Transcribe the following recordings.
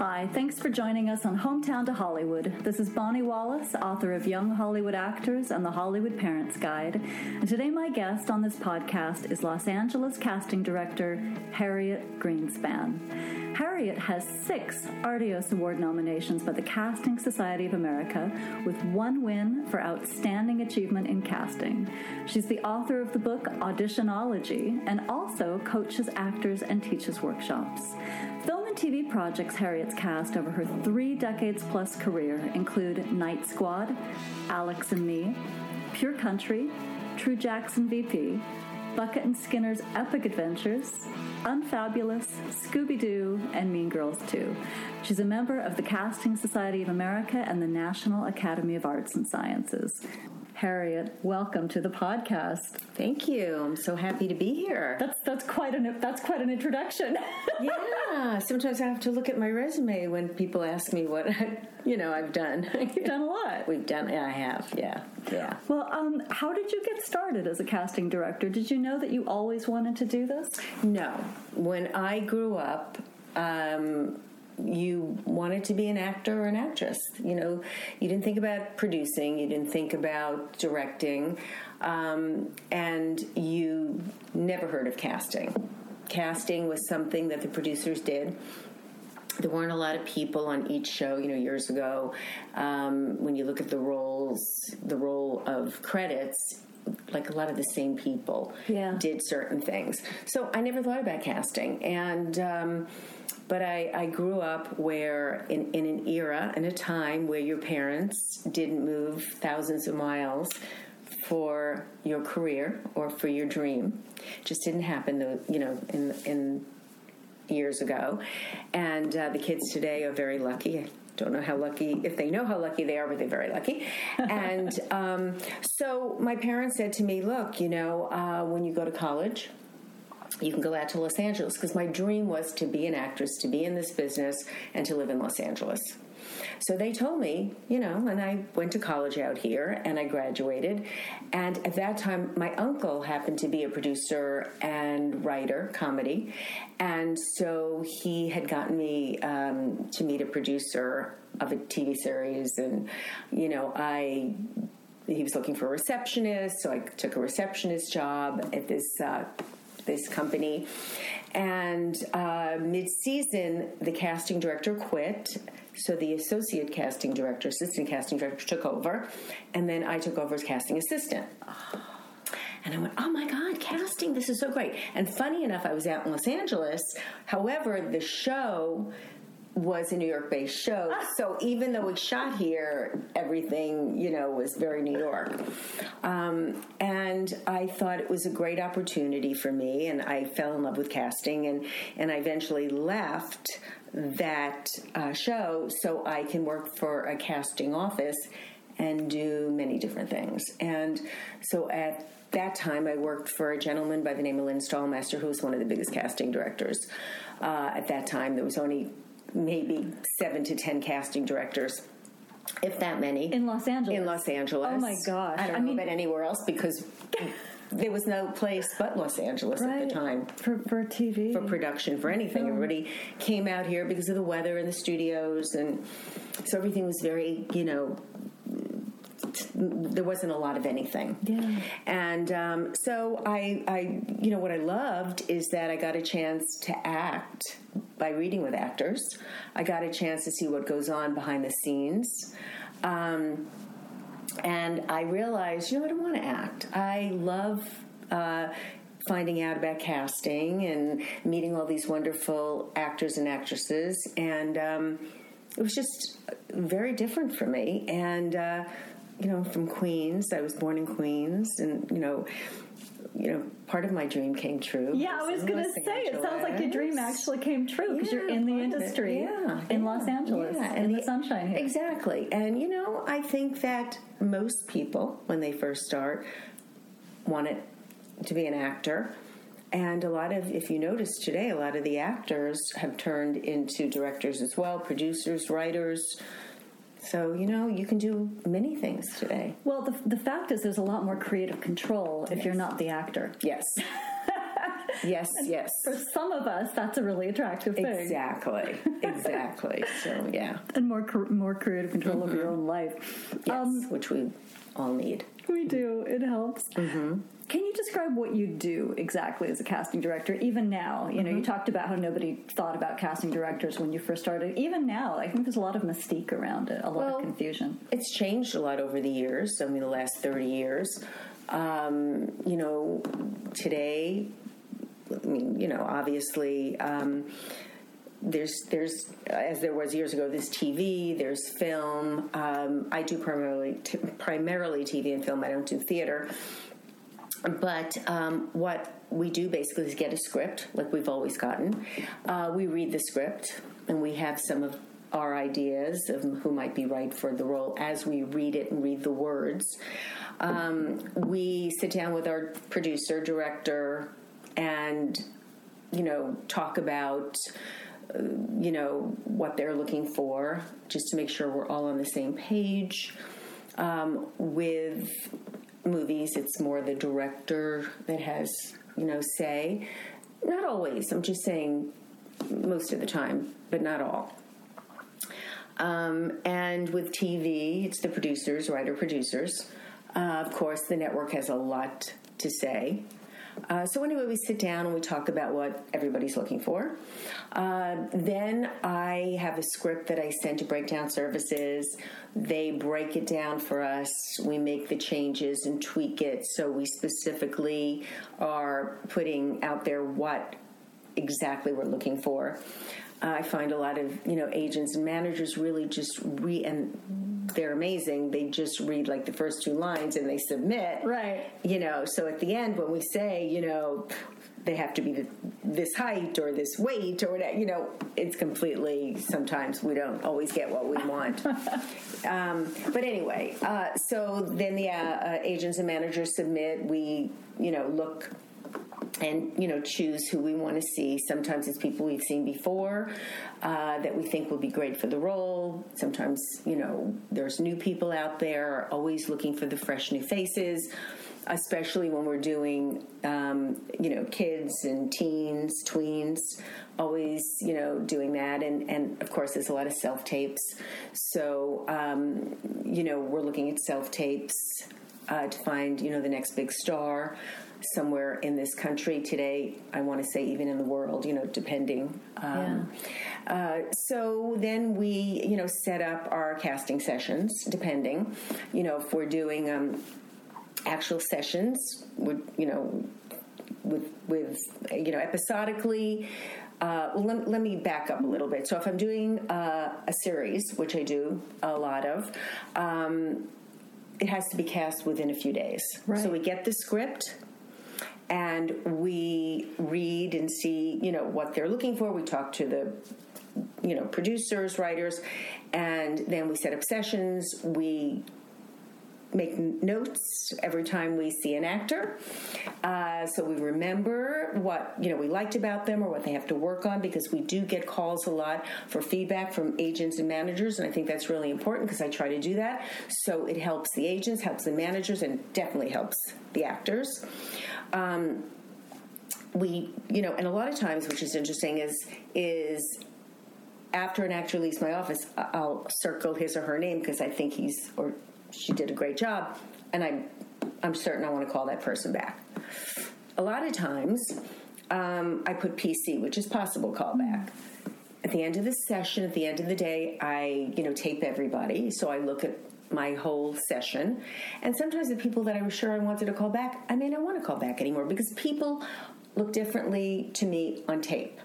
Hi, thanks for joining us on Hometown to Hollywood. This is Bonnie Wallace, author of Young Hollywood Actors and the Hollywood Parents Guide. And today, my guest on this podcast is Los Angeles casting director Harriet Greenspan. Harriet has six Artios Award nominations by the Casting Society of America, with one win for Outstanding Achievement in Casting. She's the author of the book Auditionology and also coaches actors and teaches workshops. Film TV projects Harriet's cast over her three decades plus career include Knight Squad, Alex and Me, Pure Country, True Jackson VP, Bucket and Skinner's Epic Adventures, Unfabulous, Scooby Doo, and Mean Girls 2. She's a member of the Casting Society of America and the National Academy of Arts and Sciences. Harriet, welcome to the podcast. Thank you. I'm so happy to be here. That's that's quite an that's quite an introduction. yeah. Sometimes I have to look at my resume when people ask me what I, you know I've done. You've done a lot. We've done. I have. Yeah. Yeah. Well, um, how did you get started as a casting director? Did you know that you always wanted to do this? No. When I grew up. Um, you wanted to be an actor or an actress. You know, you didn't think about producing, you didn't think about directing, um, and you never heard of casting. Casting was something that the producers did. There weren't a lot of people on each show, you know, years ago. Um, when you look at the roles, the role of credits, like a lot of the same people yeah. did certain things. So I never thought about casting, and um, but I, I grew up where, in, in an era, in a time where your parents didn't move thousands of miles for your career or for your dream. It just didn't happen, though, you know, in, in years ago. And uh, the kids today are very lucky. I don't know how lucky, if they know how lucky they are, but they're very lucky. and um, so my parents said to me, Look, you know, uh, when you go to college, you can go out to Los Angeles because my dream was to be an actress, to be in this business, and to live in Los Angeles. So they told me, you know, and I went to college out here and I graduated. And at that time, my uncle happened to be a producer and writer, comedy. And so he had gotten me um, to meet a producer of a TV series. And, you know, I he was looking for a receptionist, so I took a receptionist job at this uh, this company. And uh, mid season, the casting director quit. So the associate casting director, assistant casting director took over. And then I took over as casting assistant. And I went, oh my God, casting, this is so great. And funny enough, I was out in Los Angeles. However, the show was a New York based show. So even though we shot here, everything, you know, was very New York. Um, and I thought it was a great opportunity for me, and I fell in love with casting, and, and I eventually left that uh, show so I can work for a casting office and do many different things. And so at that time, I worked for a gentleman by the name of Lynn Stalmaster, who was one of the biggest casting directors. Uh, at that time, there was only maybe seven to ten casting directors if that many in Los Angeles. In Los Angeles. Oh my gosh! I don't I know mean, about anywhere else because there was no place but Los Angeles right. at the time for for TV, for production, for anything. Film. Everybody came out here because of the weather and the studios, and so everything was very, you know, there wasn't a lot of anything. Yeah. And um, so I, I, you know, what I loved is that I got a chance to act by reading with actors. I got a chance to see what goes on behind the scenes. Um, and I realized, you know, I don't want to act. I love uh, finding out about casting and meeting all these wonderful actors and actresses. And um, it was just very different for me. And, uh, you know, from Queens, I was born in Queens, and, you know, you know, part of my dream came true. Yeah, I was going to say, it sounds like your dream actually came true because yeah, you're in the industry yeah, in yeah, Los Angeles, yeah, and in the, the sunshine here. Exactly. And, you know, I think that most people, when they first start, want it to be an actor. And a lot of, if you notice today, a lot of the actors have turned into directors as well, producers, writers, so, you know, you can do many things today. Well, the, the fact is, there's a lot more creative control if yes. you're not the actor. Yes. Yes, yes. For some of us, that's a really attractive thing. Exactly, exactly. so yeah, and more more creative control mm-hmm. of your own life. Yes, um, which we all need. We do. It helps. Mm-hmm. Can you describe what you do exactly as a casting director? Even now, you know, mm-hmm. you talked about how nobody thought about casting directors when you first started. Even now, I think there's a lot of mystique around it, a lot well, of confusion. It's changed a lot over the years. I mean, the last 30 years. Um, you know, today, I mean, you know, obviously. Um, there's there's as there was years ago there's TV there's film um, I do primarily t- primarily TV and film I don't do theater but um, what we do basically is get a script like we've always gotten. Uh, we read the script and we have some of our ideas of who might be right for the role as we read it and read the words. Um, we sit down with our producer director and you know talk about uh, you know what they're looking for just to make sure we're all on the same page um, with movies, it's more the director that has, you know, say. Not always, I'm just saying most of the time, but not all. Um, and with TV, it's the producers, writer producers. Uh, of course, the network has a lot to say. Uh, so anyway, we sit down and we talk about what everybody's looking for. Uh, then I have a script that I send to Breakdown Services. They break it down for us. We make the changes and tweak it so we specifically are putting out there what exactly we're looking for. I find a lot of you know agents and managers really just re and they're amazing. They just read like the first two lines and they submit. Right. You know, so at the end when we say, you know, they have to be this height or this weight or whatever, you know, it's completely, sometimes we don't always get what we want. um, but anyway, uh, so then the uh, uh, agents and managers submit, we, you know, look and you know choose who we want to see. Sometimes it's people we've seen before uh, that we think will be great for the role. Sometimes you know there's new people out there always looking for the fresh new faces especially when we're doing um, you know kids and teens tweens always you know doing that. And and of course there's a lot of self tapes so um, you know we're looking at self tapes uh, to find you know the next big star somewhere in this country today. I want to say even in the world, you know, depending. Um, yeah. uh, so then we, you know, set up our casting sessions, depending. You know, if we're doing um, actual sessions, would you know, with with you know episodically. Uh, let, let, me back up a little bit. So, if I'm doing uh, a series, which I do a lot of, um, it has to be cast within a few days. Right. So we get the script, and we read and see you know what they're looking for. We talk to the you know producers writers and then we set up sessions. We make notes every time we see an actor. Uh, so we remember what you know we liked about them or what they have to work on because we do get calls a lot for feedback from agents and managers and i think that's really important because i try to do that. So it helps the agents helps the managers and definitely helps the actors um, we you know and a lot of times which is interesting is is after an actor leaves my office i'll circle his or her name because i think he's or she did a great job, and I'm I'm certain I want to call that person back. A lot of times, um, I put PC, which is possible callback. At the end of the session, at the end of the day, I you know tape everybody, so I look at my whole session. And sometimes the people that I was sure I wanted to call back, I may not want to call back anymore because people look differently to me on tape.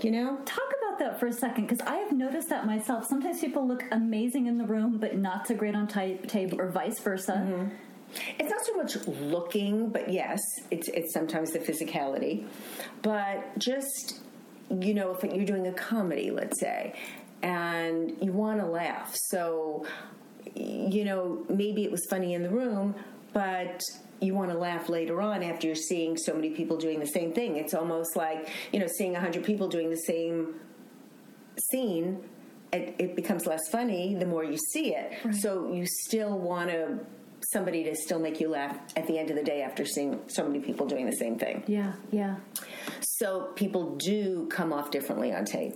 You know? Talk about that for a second because I have noticed that myself. Sometimes people look amazing in the room, but not so great on type, tape, or vice versa. Mm-hmm. It's not so much looking, but yes, it's it's sometimes the physicality. But just you know, if you're doing a comedy, let's say, and you want to laugh, so you know, maybe it was funny in the room, but you want to laugh later on after you're seeing so many people doing the same thing. It's almost like, you know, seeing 100 people doing the same scene, it, it becomes less funny the more you see it. Right. So you still want to somebody to still make you laugh at the end of the day after seeing so many people doing the same thing. Yeah, yeah. So people do come off differently on tape.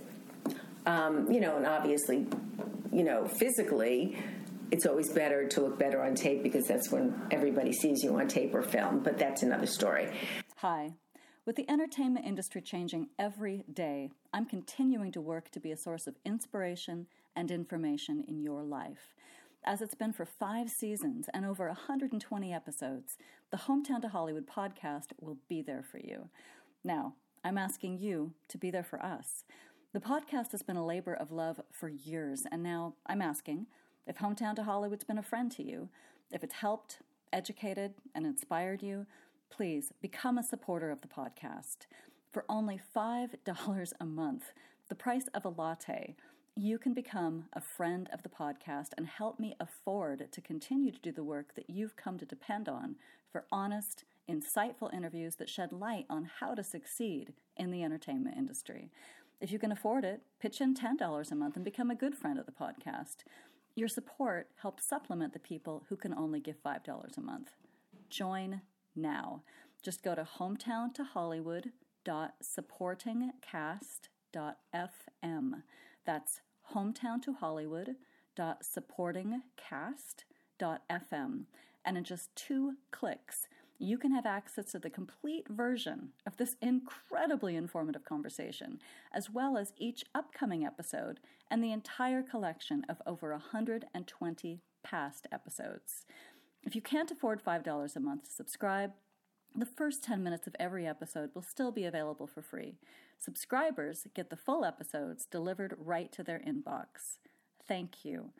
Um, you know, and obviously, you know, physically, it's always better to look better on tape because that's when everybody sees you on tape or film, but that's another story. Hi. With the entertainment industry changing every day, I'm continuing to work to be a source of inspiration and information in your life. As it's been for five seasons and over 120 episodes, the Hometown to Hollywood podcast will be there for you. Now, I'm asking you to be there for us. The podcast has been a labor of love for years, and now I'm asking if Hometown to Hollywood's been a friend to you, if it's helped, educated, and inspired you, please become a supporter of the podcast. For only $5 a month, the price of a latte, you can become a friend of the podcast and help me afford to continue to do the work that you've come to depend on for honest, insightful interviews that shed light on how to succeed in the entertainment industry. If you can afford it, pitch in $10 a month and become a good friend of the podcast. Your support helps supplement the people who can only give $5 a month. Join now. Just go to hometowntohollywood.supportingcast.fm. That's hometowntohollywood.supportingcast.fm. And in just two clicks, you can have access to the complete version of this incredibly informative conversation, as well as each upcoming episode and the entire collection of over 120 past episodes. If you can't afford $5 a month to subscribe, the first 10 minutes of every episode will still be available for free. Subscribers get the full episodes delivered right to their inbox. Thank you.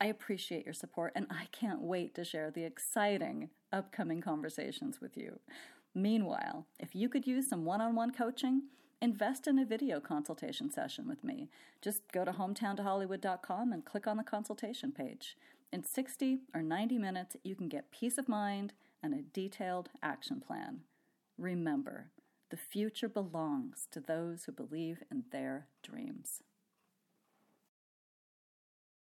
I appreciate your support and I can't wait to share the exciting upcoming conversations with you. Meanwhile, if you could use some one on one coaching, invest in a video consultation session with me. Just go to hometowntohollywood.com and click on the consultation page. In 60 or 90 minutes, you can get peace of mind and a detailed action plan. Remember, the future belongs to those who believe in their dreams.